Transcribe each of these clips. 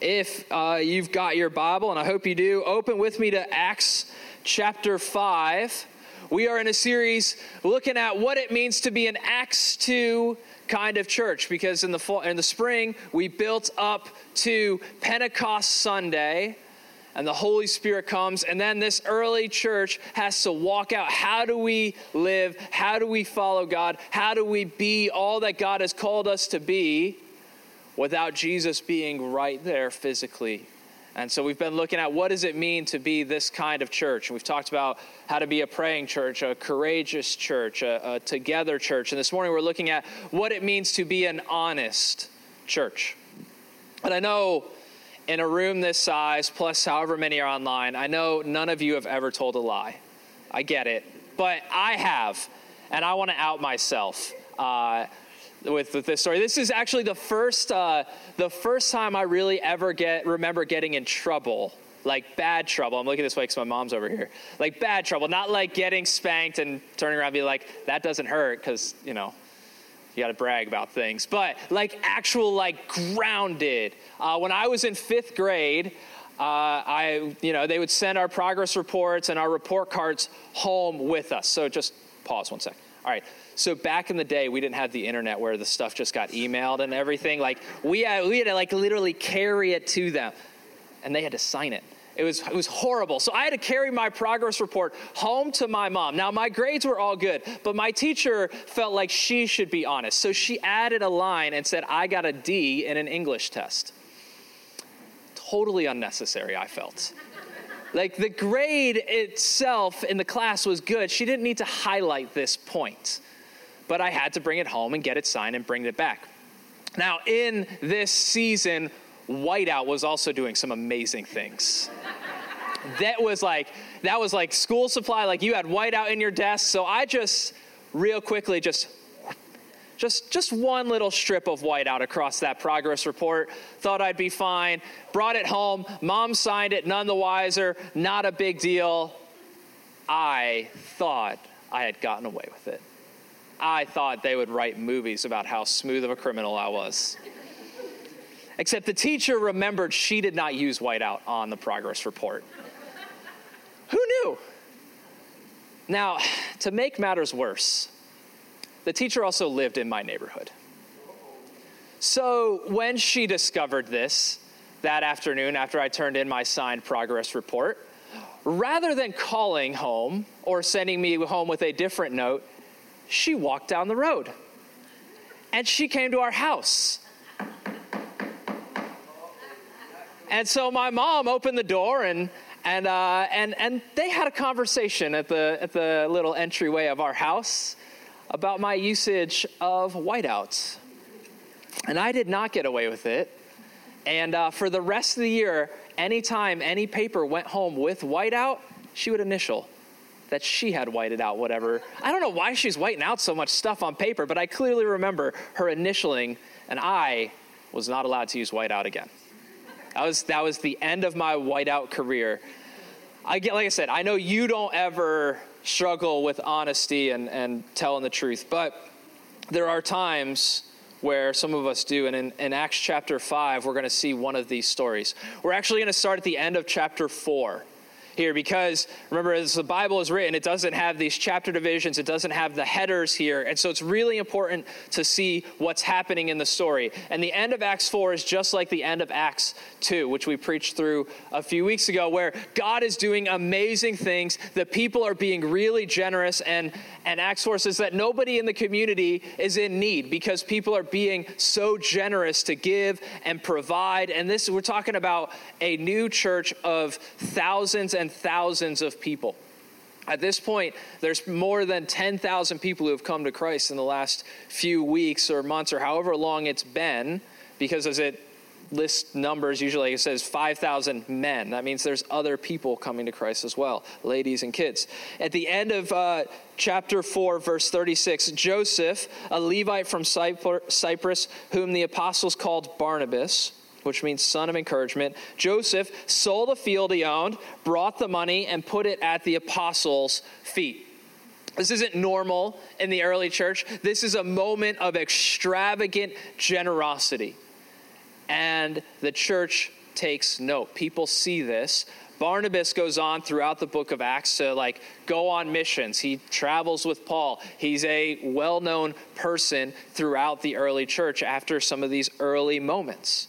if uh, you've got your Bible, and I hope you do, open with me to Acts chapter 5. We are in a series looking at what it means to be an Acts 2 kind of church because in the fall, in the spring we built up to Pentecost Sunday and the Holy Spirit comes and then this early church has to walk out. How do we live? How do we follow God? How do we be all that God has called us to be without Jesus being right there physically and so we've been looking at what does it mean to be this kind of church. We've talked about how to be a praying church, a courageous church, a, a together church. And this morning we're looking at what it means to be an honest church. And I know in a room this size, plus however many are online, I know none of you have ever told a lie. I get it. But I have. And I want to out myself. Uh, with, with this story. This is actually the first uh, the first time I really ever get remember getting in trouble, like bad trouble. I'm looking this way because my mom's over here. Like bad trouble, not like getting spanked and turning around and be like that doesn't hurt because you know you got to brag about things, but like actual like grounded. Uh, when I was in fifth grade. Uh, I, you know, they would send our progress reports and our report cards home with us. So just pause one sec. All right. So back in the day, we didn't have the internet where the stuff just got emailed and everything. Like we had, we had to like literally carry it to them, and they had to sign it. It was, it was horrible. So I had to carry my progress report home to my mom. Now, my grades were all good, but my teacher felt like she should be honest. So she added a line and said, I got a D in an English test. Totally unnecessary, I felt. Like the grade itself in the class was good. She didn't need to highlight this point but I had to bring it home and get it signed and bring it back. Now, in this season, Whiteout was also doing some amazing things. that was like that was like school supply like you had whiteout in your desk so i just real quickly just just just one little strip of whiteout across that progress report. Thought i'd be fine. Brought it home. Mom signed it. None the wiser. Not a big deal. I thought i had gotten away with it. I thought they would write movies about how smooth of a criminal I was. Except the teacher remembered she did not use whiteout on the progress report. Who knew? Now, to make matters worse, the teacher also lived in my neighborhood. So when she discovered this that afternoon after I turned in my signed progress report, rather than calling home or sending me home with a different note, she walked down the road and she came to our house. And so my mom opened the door and and uh, and and they had a conversation at the at the little entryway of our house about my usage of whiteouts, and I did not get away with it. And uh, for the rest of the year, anytime any paper went home with whiteout, she would initial that she had whited out whatever. I don't know why she's whiting out so much stuff on paper, but I clearly remember her initialing, and I was not allowed to use whiteout again. That was, that was the end of my whiteout career. I get, like I said, I know you don't ever struggle with honesty and, and telling the truth, but there are times where some of us do. And in, in Acts chapter 5, we're going to see one of these stories. We're actually going to start at the end of chapter 4 here because remember, as the Bible is written, it doesn't have these chapter divisions, it doesn't have the headers here. And so it's really important to see what's happening in the story. And the end of Acts 4 is just like the end of Acts 2, which we preached through a few weeks ago, where God is doing amazing things. The people are being really generous, and, and Acts 4 says that nobody in the community is in need because people are being so generous to give and provide. And this, we're talking about a new church of thousands and thousands of people. At this point, there's more than 10,000 people who have come to Christ in the last few weeks or months or however long it's been, because as it lists numbers, usually it says 5,000 men. That means there's other people coming to Christ as well, ladies and kids. At the end of uh, chapter 4, verse 36, Joseph, a Levite from Cyprus, whom the apostles called Barnabas, which means son of encouragement, Joseph sold a field he owned, brought the money, and put it at the apostles' feet. This isn't normal in the early church. This is a moment of extravagant generosity. And the church takes note. People see this. Barnabas goes on throughout the book of Acts to like go on missions. He travels with Paul. He's a well-known person throughout the early church after some of these early moments.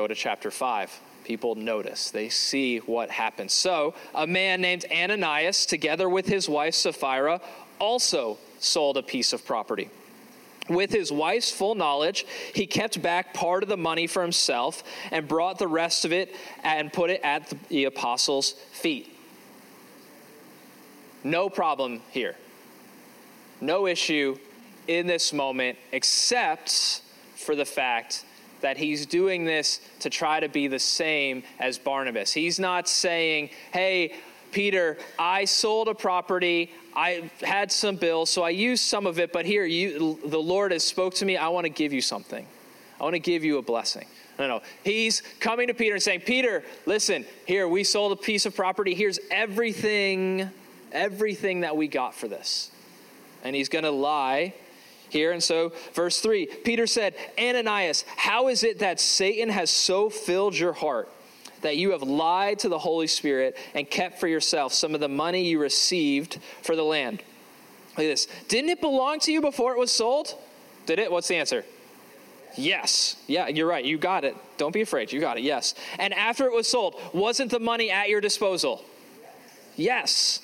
Go to chapter 5 people notice. They see what happens. So, a man named Ananias, together with his wife Sapphira, also sold a piece of property. With his wife's full knowledge, he kept back part of the money for himself and brought the rest of it and put it at the apostles' feet. No problem here. No issue in this moment, except for the fact that he's doing this to try to be the same as Barnabas. He's not saying, hey, Peter, I sold a property. I had some bills, so I used some of it, but here, you, the Lord has spoke to me. I want to give you something. I want to give you a blessing. No, no. He's coming to Peter and saying, Peter, listen, here, we sold a piece of property. Here's everything, everything that we got for this. And he's going to lie here. And so, verse 3 Peter said, Ananias, how is it that Satan has so filled your heart that you have lied to the Holy Spirit and kept for yourself some of the money you received for the land? Look at this. Didn't it belong to you before it was sold? Did it? What's the answer? Yes. Yeah, you're right. You got it. Don't be afraid. You got it. Yes. And after it was sold, wasn't the money at your disposal? Yes.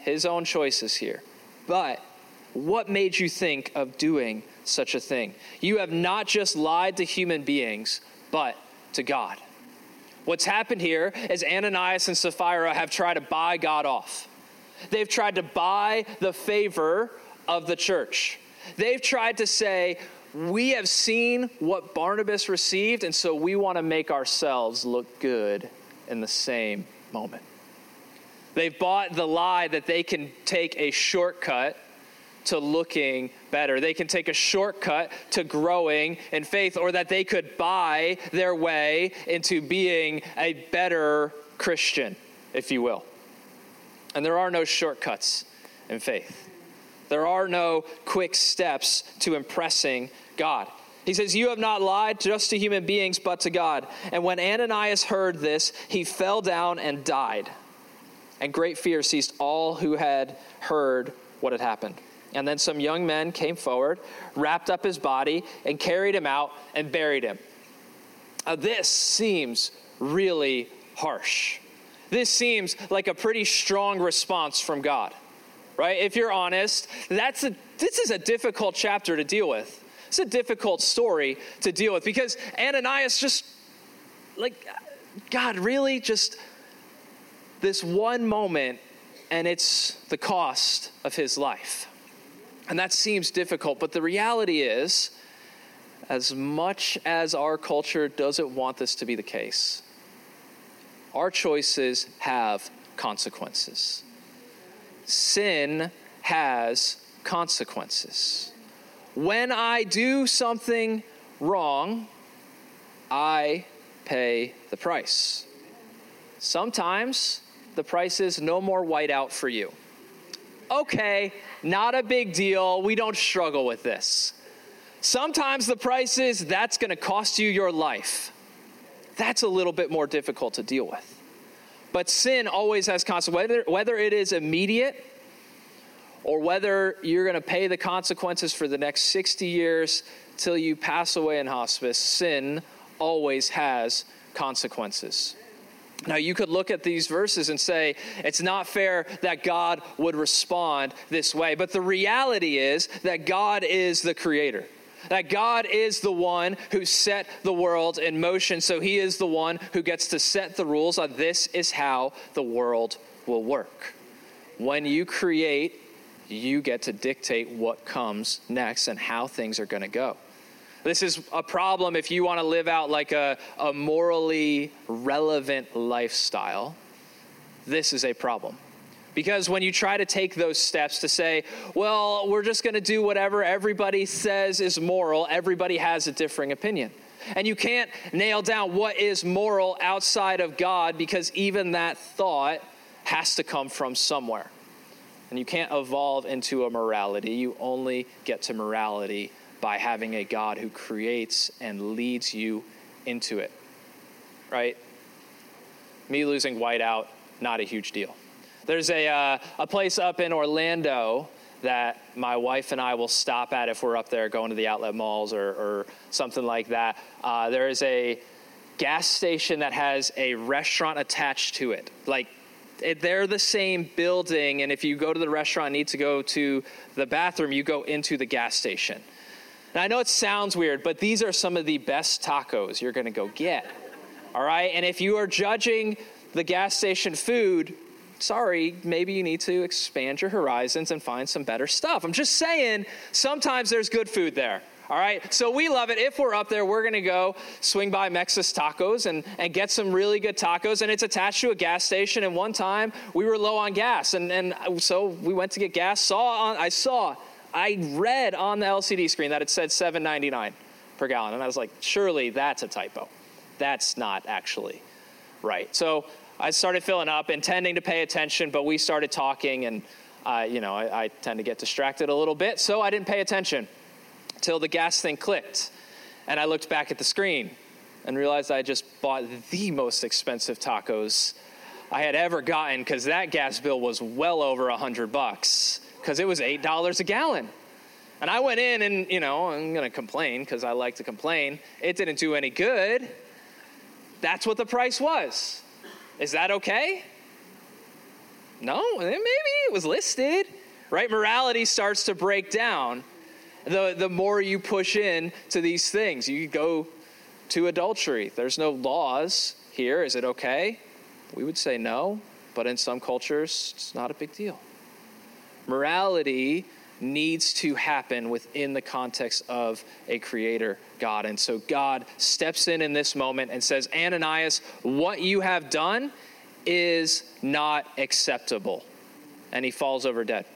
His own choices here. But what made you think of doing such a thing? You have not just lied to human beings, but to God. What's happened here is Ananias and Sapphira have tried to buy God off. They've tried to buy the favor of the church. They've tried to say, We have seen what Barnabas received, and so we want to make ourselves look good in the same moment. They've bought the lie that they can take a shortcut to looking better. They can take a shortcut to growing in faith, or that they could buy their way into being a better Christian, if you will. And there are no shortcuts in faith, there are no quick steps to impressing God. He says, You have not lied just to human beings, but to God. And when Ananias heard this, he fell down and died. And great fear seized all who had heard what had happened. And then some young men came forward, wrapped up his body, and carried him out and buried him. Now, this seems really harsh. This seems like a pretty strong response from God, right? If you're honest, that's a, this is a difficult chapter to deal with. It's a difficult story to deal with because Ananias just, like, God, really? Just this one moment, and it's the cost of his life. And that seems difficult, but the reality is, as much as our culture doesn't want this to be the case, our choices have consequences. Sin has consequences. When I do something wrong, I pay the price. Sometimes the price is no more whiteout for you okay, not a big deal. We don't struggle with this. Sometimes the price is that's going to cost you your life. That's a little bit more difficult to deal with. But sin always has consequences, whether, whether it is immediate or whether you're going to pay the consequences for the next 60 years till you pass away in hospice, sin always has consequences. Now, you could look at these verses and say, it's not fair that God would respond this way. But the reality is that God is the creator, that God is the one who set the world in motion. So he is the one who gets to set the rules on this is how the world will work. When you create, you get to dictate what comes next and how things are going to go. This is a problem if you want to live out like a, a morally relevant lifestyle. This is a problem. Because when you try to take those steps to say, well, we're just going to do whatever everybody says is moral, everybody has a differing opinion. And you can't nail down what is moral outside of God because even that thought has to come from somewhere. And you can't evolve into a morality. You only get to morality by having a God who creates and leads you into it, right? Me losing whiteout, not a huge deal. There's a, uh, a place up in Orlando that my wife and I will stop at if we're up there going to the outlet malls or, or something like that. Uh, there is a gas station that has a restaurant attached to it. Like, it, they're the same building, and if you go to the restaurant, and need to go to the bathroom, you go into the gas station. And I know it sounds weird, but these are some of the best tacos you're going to go get. All right? And if you are judging the gas station food, sorry, maybe you need to expand your horizons and find some better stuff. I'm just saying, sometimes there's good food there. All right, so we love it. If we're up there, we're going to go swing by Mexas Tacos and, and get some really good tacos. And it's attached to a gas station. And one time we were low on gas. And, and so we went to get gas. Saw on, I saw, I read on the LCD screen that it said 7.99 per gallon. And I was like, surely that's a typo. That's not actually right. So I started filling up, intending to pay attention, but we started talking, and uh, you know, I, I tend to get distracted a little bit, so I didn't pay attention till the gas thing clicked, and I looked back at the screen and realized I just bought the most expensive tacos I had ever gotten because that gas bill was well over a hundred bucks because it was eight dollars a gallon. And I went in and, you know, I'm going to complain because I like to complain. It didn't do any good. That's what the price was. Is that okay? No, eh, maybe it was listed, right? Morality starts to break down the, the more you push in to these things. You go to adultery. There's no laws here. Is it okay? We would say no, but in some cultures, it's not a big deal. Morality needs to happen within the context of a creator God. And so God steps in in this moment and says, Ananias, what you have done is not acceptable. And he falls over dead.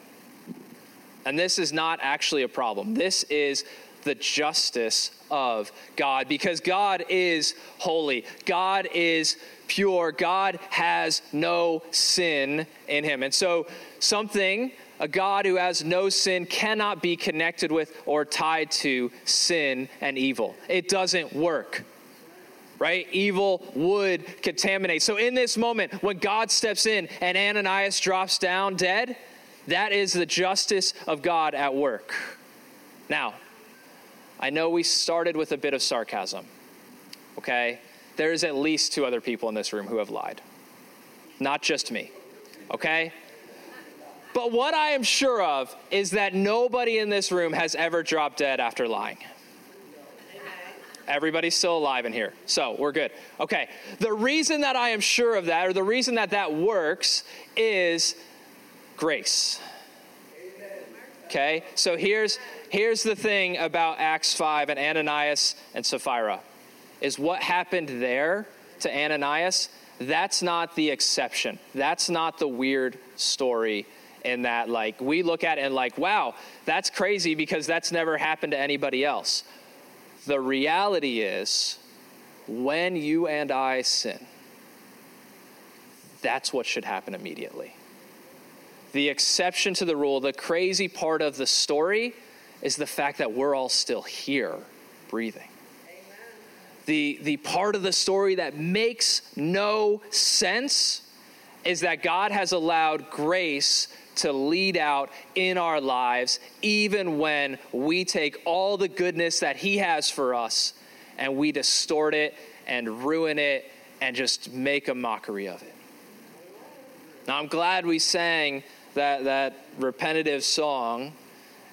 And this is not actually a problem. This is the justice of God because God is holy. God is pure. God has no sin in him. And so, something, a God who has no sin, cannot be connected with or tied to sin and evil. It doesn't work right? Evil would contaminate. So, in this moment, when God steps in and Ananias drops down dead, that is the justice of God at work. Now, I know we started with a bit of sarcasm, okay? There's at least two other people in this room who have lied, not just me, okay? But what I am sure of is that nobody in this room has ever dropped dead after lying. Everybody's still alive in here. So we're good. Okay. The reason that I am sure of that, or the reason that that works, is grace. Okay? So here's, here's the thing about Acts 5 and Ananias and Sapphira is what happened there to Ananias, that's not the exception. That's not the weird story in that like we look at and like, wow, that's crazy because that's never happened to anybody else. The reality is, when you and I sin, that's what should happen immediately. The exception to the rule, the crazy part of the story, is the fact that we're all still here breathing. The, the part of the story that makes no sense is that God has allowed grace to lead out in our lives, even when we take all the goodness that He has for us and we distort it and ruin it and just make a mockery of it. Now, I'm glad we sang that, that repetitive song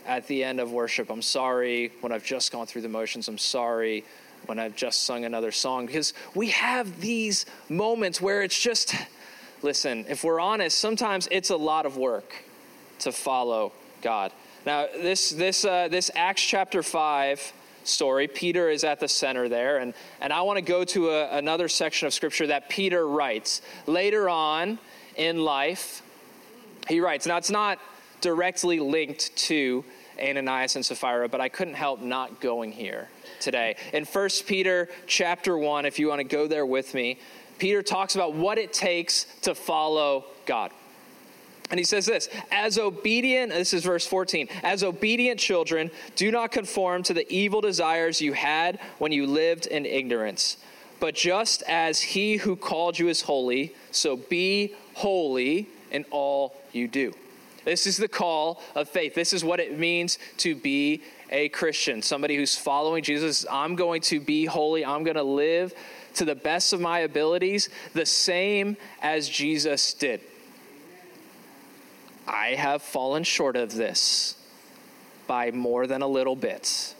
at the end of worship. I'm sorry when I've just gone through the motions. I'm sorry when I've just sung another song because we have these moments where it's just listen, if we're honest, sometimes it's a lot of work to follow God. Now, this, this, uh, this Acts chapter 5 story, Peter is at the center there, and, and I want to go to a, another section of scripture that Peter writes. Later on in life, he writes, now it's not directly linked to Ananias and Sapphira, but I couldn't help not going here today. In 1 Peter chapter 1, if you want to go there with me, Peter talks about what it takes to follow God. And he says this as obedient, this is verse 14, as obedient children, do not conform to the evil desires you had when you lived in ignorance. But just as he who called you is holy, so be holy in all you do. This is the call of faith. This is what it means to be a Christian, somebody who's following Jesus. I'm going to be holy, I'm going to live to the best of my abilities, the same as Jesus did. I have fallen short of this by more than a little bit,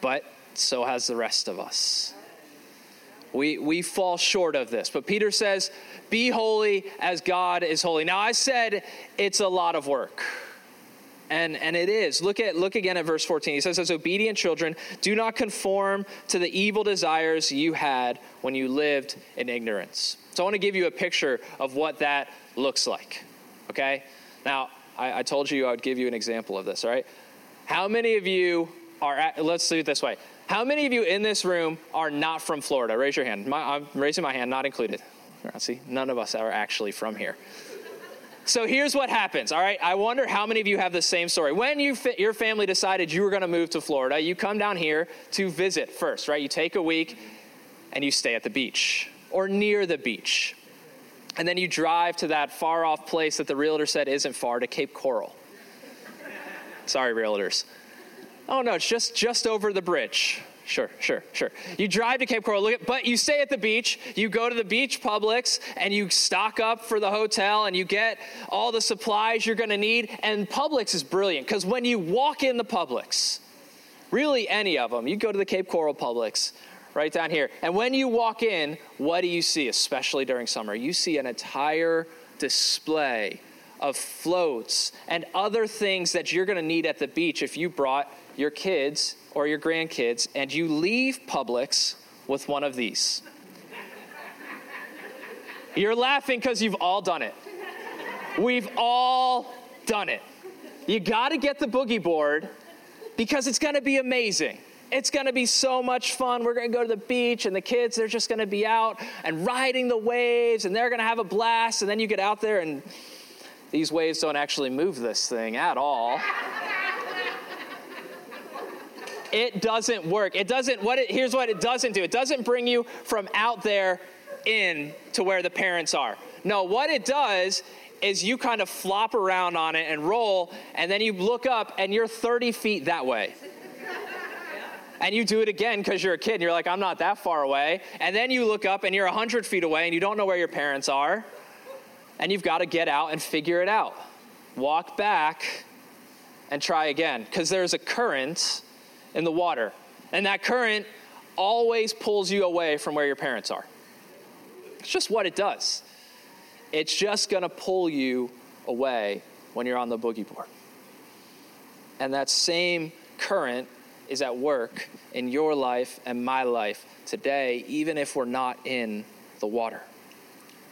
but so has the rest of us. We, we fall short of this. But Peter says, Be holy as God is holy. Now, I said it's a lot of work. And, and it is. Look at look again at verse 14. He says, As obedient children, do not conform to the evil desires you had when you lived in ignorance. So I want to give you a picture of what that looks like. Okay? Now, I, I told you I would give you an example of this, all right? How many of you are at, let's do it this way. How many of you in this room are not from Florida? Raise your hand. My, I'm raising my hand, not included. See, none of us are actually from here. So here's what happens, all right? I wonder how many of you have the same story. When you your family decided you were going to move to Florida, you come down here to visit first, right? You take a week and you stay at the beach or near the beach. And then you drive to that far off place that the realtor said isn't far to Cape Coral. Sorry, realtors. Oh no, it's just just over the bridge. Sure, sure, sure. You drive to Cape Coral, look at, but you stay at the beach. You go to the beach Publix and you stock up for the hotel and you get all the supplies you're going to need. And Publix is brilliant because when you walk in the Publix, really any of them, you go to the Cape Coral Publix right down here. And when you walk in, what do you see, especially during summer? You see an entire display of floats and other things that you're going to need at the beach if you brought your kids or your grandkids and you leave Publix with one of these. You're laughing because you've all done it. We've all done it. You got to get the boogie board because it's going to be amazing. It's going to be so much fun. We're going to go to the beach, and the kids, they're just going to be out and riding the waves, and they're going to have a blast. And then you get out there, and these waves don't actually move this thing at all. It doesn't work. It doesn't, what it, here's what it doesn't do it doesn't bring you from out there in to where the parents are. No, what it does is you kind of flop around on it and roll, and then you look up and you're 30 feet that way and you do it again because you're a kid and you're like, I'm not that far away. And then you look up and you're 100 feet away and you don't know where your parents are. And you've got to get out and figure it out. Walk back and try again because there's a current in the water. And that current always pulls you away from where your parents are. It's just what it does. It's just going to pull you away when you're on the boogie board. And that same current is at work in your life and my life today, even if we're not in the water.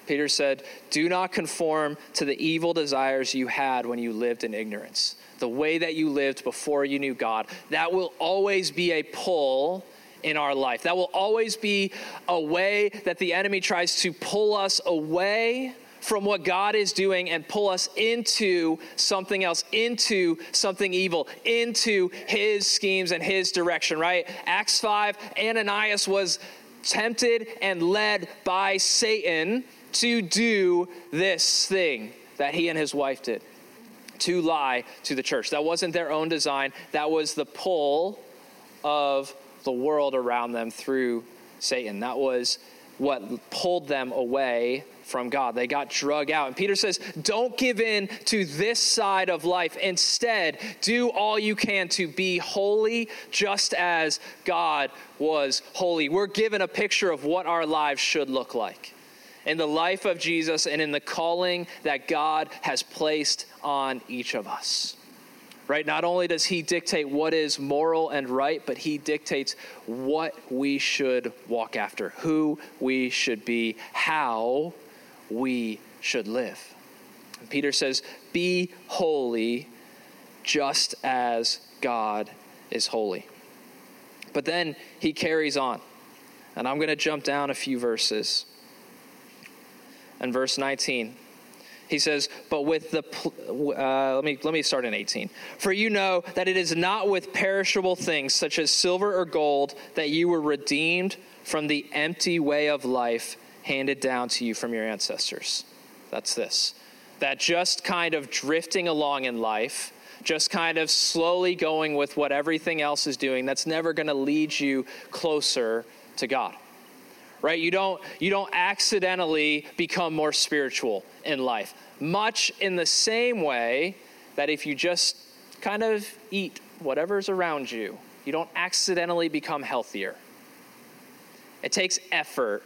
Peter said, Do not conform to the evil desires you had when you lived in ignorance. The way that you lived before you knew God, that will always be a pull in our life. That will always be a way that the enemy tries to pull us away from what God is doing and pull us into something else, into something evil, into his schemes and his direction, right? Acts 5, Ananias was tempted and led by Satan to do this thing that he and his wife did to lie to the church. That wasn't their own design, that was the pull of the world around them through Satan. That was what pulled them away from God. They got drug out. And Peter says, don't give in to this side of life. Instead, do all you can to be holy just as God was holy. We're given a picture of what our lives should look like in the life of Jesus and in the calling that God has placed on each of us. Right? Not only does he dictate what is moral and right, but he dictates what we should walk after, who we should be, how we should live. And Peter says, Be holy just as God is holy. But then he carries on. And I'm going to jump down a few verses. And verse 19, He says, but with the, uh, let, me, let me start in 18. For you know that it is not with perishable things such as silver or gold that you were redeemed from the empty way of life handed down to you from your ancestors. That's this. That just kind of drifting along in life, just kind of slowly going with what everything else is doing, that's never going to lead you closer to God right? You don't you don't accidentally become more spiritual in life. Much in the same way that if you just kind of eat whatever's around you you don't accidentally become healthier. It takes effort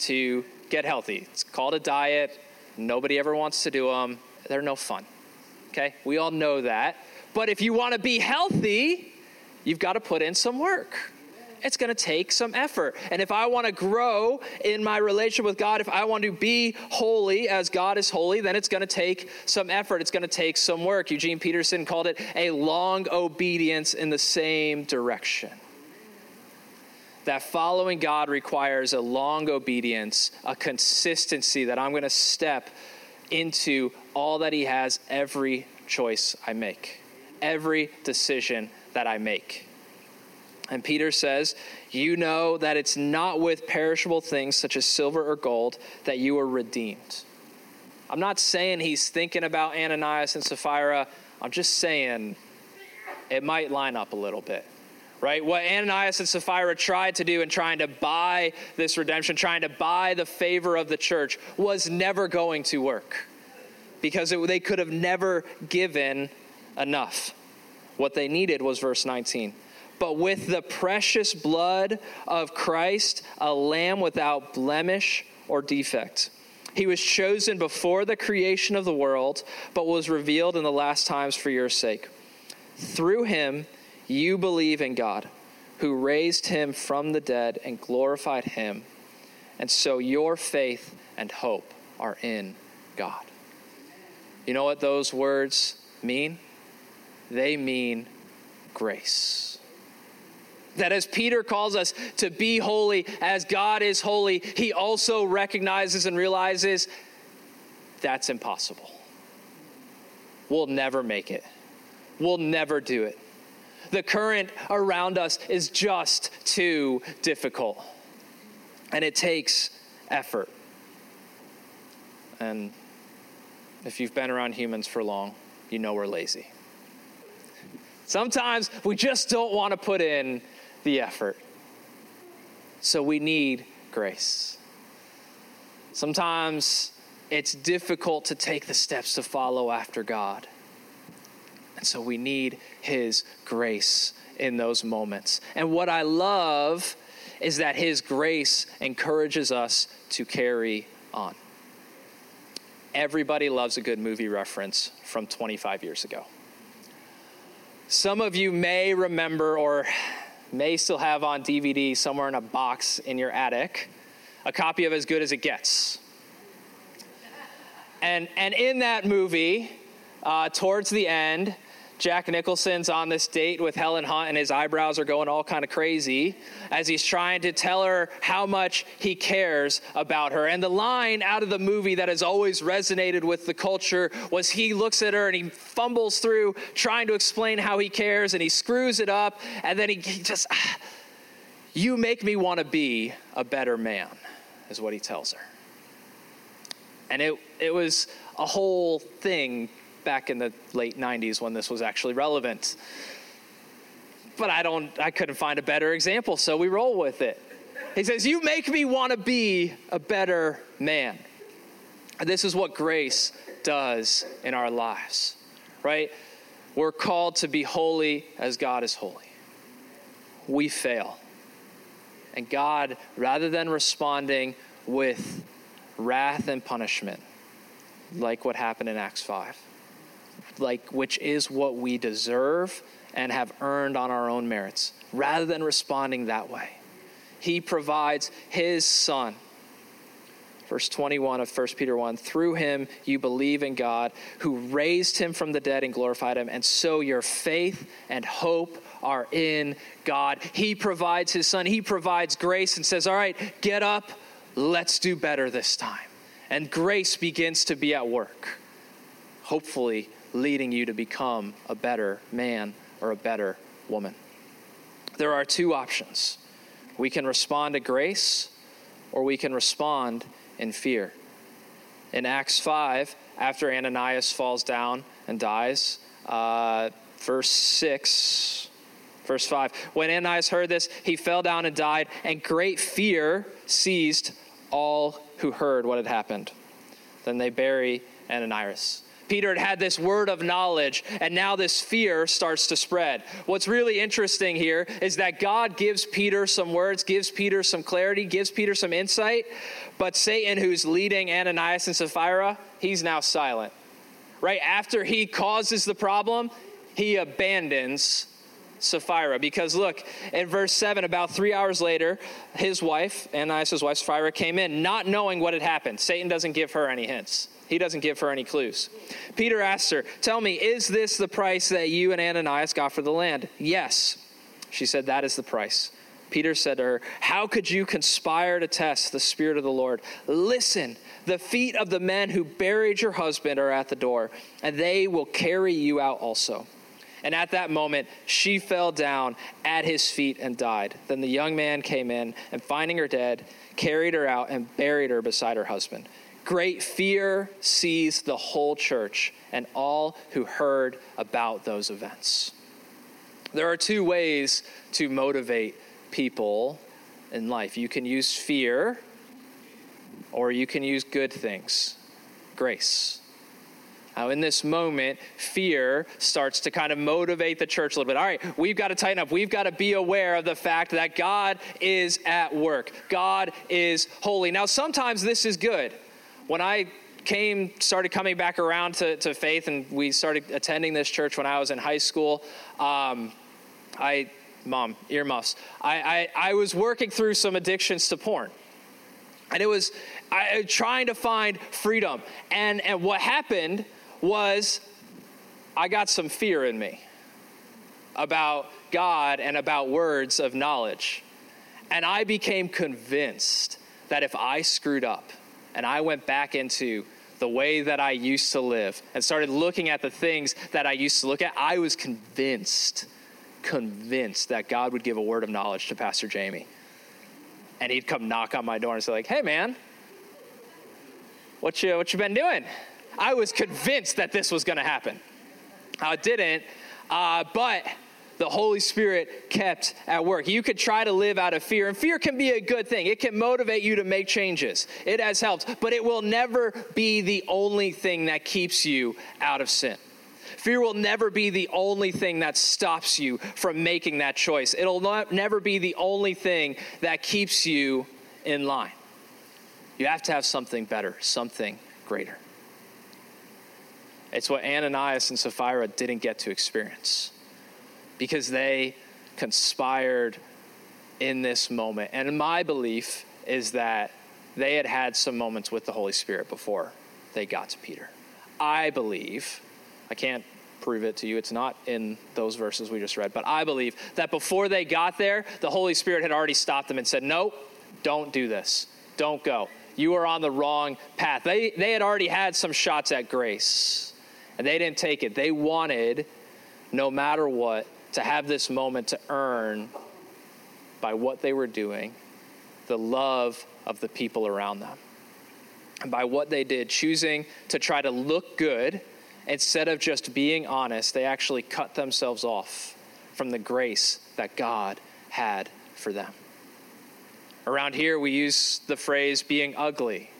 to get healthy. It's called a diet. Nobody ever wants to do them they're no fun okay? We all know that. But if you want to be healthy you've got to put in some work it's going to take some effort. And if I want to grow in my relationship with God, if I want to be holy as God is holy, then it's going to take some effort. It's going to take some work. Eugene Peterson called it a long obedience in the same direction. That following God requires a long obedience, a consistency that I'm going to step into all that He has every choice I make, every decision that I make. And Peter says, You know that it's not with perishable things such as silver or gold that you are redeemed. I'm not saying he's thinking about Ananias and Sapphira. I'm just saying it might line up a little bit. Right? What Ananias and Sapphira tried to do in trying to buy this redemption, trying to buy the favor of the church, was never going to work because it, they could have never given enough. What they needed was verse 19 but with the precious blood of Christ, a lamb without blemish or defect. He was chosen before the creation of the world, but was revealed in the last times for your sake. Through him, you believe in God, who raised him from the dead and glorified him. And so your faith and hope are in God. You know what those words mean? They mean grace that as Peter calls us to be holy as God is holy, he also recognizes and realizes that's impossible. We'll never make it, we'll never do it. The current around us is just too difficult, and it takes effort. And if you've been around humans for long, you know we're lazy. Sometimes we just don't want to put in the effort. So we need grace. Sometimes it's difficult to take the steps to follow after God. And so we need His grace in those moments. And what I love is that His grace encourages us to carry on. Everybody loves a good movie reference from 25 years ago. Some of you may remember or may still have on DVD somewhere in a box in your attic a copy of As Good as It Gets. And, and in that movie, uh, towards the end, Jack Nicholson's on this date with Helen Hunt, and his eyebrows are going all kind of crazy as he's trying to tell her how much he cares about her. And the line out of the movie that has always resonated with the culture was he looks at her and he fumbles through trying to explain how he cares, and he screws it up, and then he, just, ah, You make me want to be a better man, is what he tells her. And it, it was a whole thing back in the late 90s when this was actually relevant. But I don't I couldn't find a better example, so we roll with it. He says, "You make me want to be a better man." This is what grace does in our lives. Right? We're called to be holy as God is holy. We fail. And God, rather than responding with wrath and punishment, like what happened in Acts 5, like which is what we deserve and have earned on our own merits, rather than responding that way. He provides his son. Verse 21 of 1 Peter 1 Through him you believe in God, who raised him from the dead and glorified him, and so your faith and hope are in God. He provides his son, he provides grace and says, All right, get up, let's do better this time. and grace begins to be at work, hopefully leading you to become a better man or a better woman. There are two options. We can respond to grace or we can respond in fear. In Acts 5, after Ananias falls down and dies, uh, verse 6, verse 5, when Ananias heard this, he fell down and died, and great fear seized all who heard what had happened. Then they bury Ananias. Peter had had this word of knowledge, and now this fear starts to spread. What's really interesting here is that God gives Peter some words, gives Peter some clarity, gives Peter some insight, but Satan, who's leading Ananias and Sapphira, he's now silent. Right after he causes the problem, he abandons Sapphira. Because look, in verse 7, about three hours later, his wife, Ananias' wife, Sapphira, came in, not knowing what had happened. Satan doesn't give her any hints. He doesn't give her any clues. Peter asked her, Tell me, is this the price that you and Ananias got for the land? Yes. She said, That is the price. Peter said to her, How could you conspire to test the Spirit of the Lord? Listen, the feet of the men who buried your husband are at the door, and they will carry you out also. And at that moment, she fell down at his feet and died. Then the young man came in, and finding her dead, carried her out and buried her beside her husband. Great fear seized the whole church and all who heard about those events. There are two ways to motivate people in life you can use fear, or you can use good things, grace. Now, in this moment, fear starts to kind of motivate the church a little bit. All right, we've got to tighten up. We've got to be aware of the fact that God is at work, God is holy. Now, sometimes this is good when I came, started coming back around to, to faith, and we started attending this church when I was in high school, um, I, mom, earmuffs, I, I, I was working through some addictions to porn. And it was I, trying to find freedom. And, and what happened was I got some fear in me about God and about words of knowledge. And I became convinced that if I screwed up, and I went back into the way that I used to live and started looking at the things that I used to look at, I was convinced, convinced that God would give a word of knowledge to Pastor Jamie. And he'd come knock on my door and say, like, hey man, what you what you been doing? I was convinced that this was gonna happen. I didn't, uh, but the Holy Spirit kept at work. You could try to live out of fear, and fear can be a good thing. It can motivate you to make changes. It has helped, but it will never be the only thing that keeps you out of sin. Fear will never be the only thing that stops you from making that choice. It'll not, never be the only thing that keeps you in line. You have to have something better, something greater. It's what Ananias and Sapphira didn't get to experience because they conspired in this moment. And my belief is that they had had some moments with the Holy Spirit before they got to Peter. I believe, I can't prove it to you, it's not in those verses we just read, but I believe that before they got there, the Holy Spirit had already stopped them and said, Nope, don't do this. Don't go. You are on the wrong path. They, they had already had some shots at grace, and they didn't take it. They wanted, no matter what, to have this moment to earn by what they were doing the love of the people around them. And by what they did, choosing to try to look good instead of just being honest, they actually cut themselves off from the grace that God had for them. Around here, we use the phrase being ugly,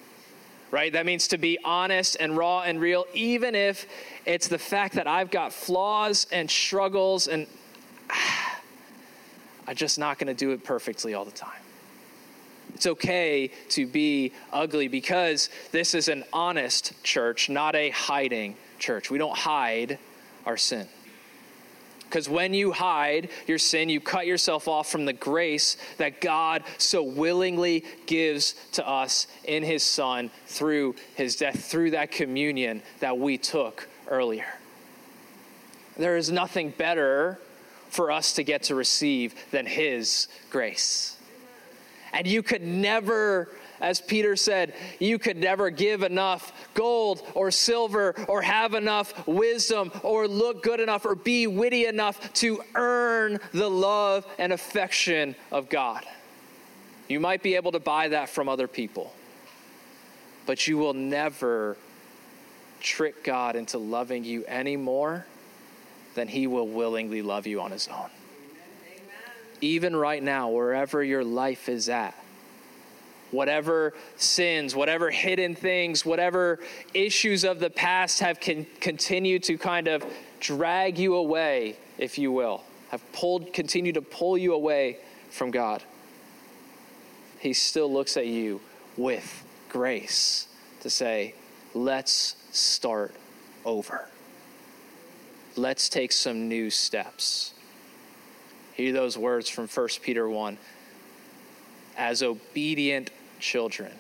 right? That means to be honest and raw and real, even if it's the fact that I've got flaws and struggles and I'm just not going to do it perfectly all the time. It's okay to be ugly because this is an honest church, not a hiding church. We don't hide our sin. Because when you hide your sin, you cut yourself off from the grace that God so willingly gives to us in His Son through His death, through that communion that we took earlier. There is nothing better for us to get to receive than His grace. And you could never, as Peter said, you could never give enough gold or silver or have enough wisdom or look good enough or be witty enough to earn the love and affection of God. You might be able to buy that from other people, but you will never trick God into loving you any than he will willingly love you on his own. Even right now, wherever your life is at, whatever sins, whatever hidden things, whatever issues of the past have con- continued to kind of drag you away, if you will, have pulled, continue to pull you away from God. He still looks at you with grace to say, let's start over. Let's take some new steps. Hear those words from 1 Peter 1. As obedient children,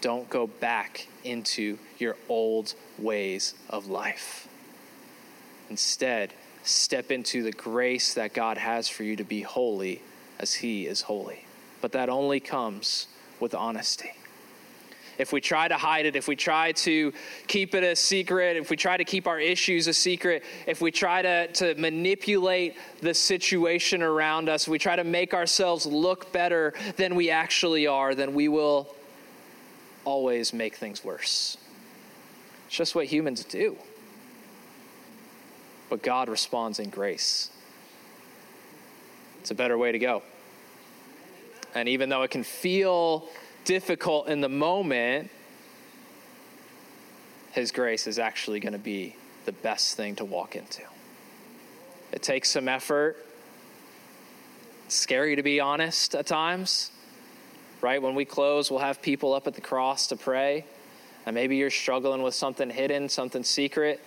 don't go back into your old ways of life. Instead, step into the grace that God has for you to be holy as He is holy. But that only comes with honesty if we try to hide it, if we try to keep it a secret, if we try to keep our issues a secret, if we try to, to manipulate the situation around us, we try to make ourselves look better than we actually are, then we will always make things worse. It's just what humans do. But God responds in grace. It's a better way to go. And even though it can feel difficult in the moment, His grace is actually going to be the best thing to walk into. It takes some effort. It's scary to be honest at times, right? When we close, we'll have people up at the cross to pray. And maybe you're struggling with something hidden, something secret.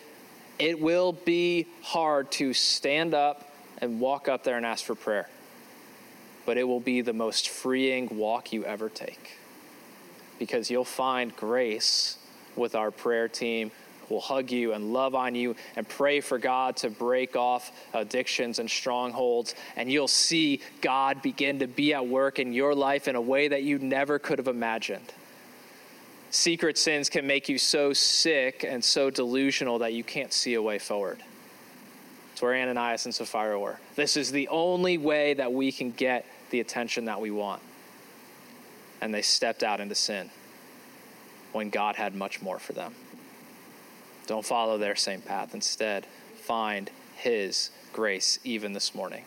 It will be hard to stand up and walk up there and ask for prayer. But it will be the most freeing walk you ever take because you'll find grace with our prayer team will hug you and love on you and pray for God to break off addictions and strongholds. And you'll see God begin to be at work in your life in a way that you never could have imagined. Secret sins can make you so sick and so delusional that you can't see a way forward. It's where Ananias and Sapphira were. This is the only way that we can get the attention that we want and they stepped out into sin when God had much more for them. Don't follow their same path. Instead, find His grace even this morning.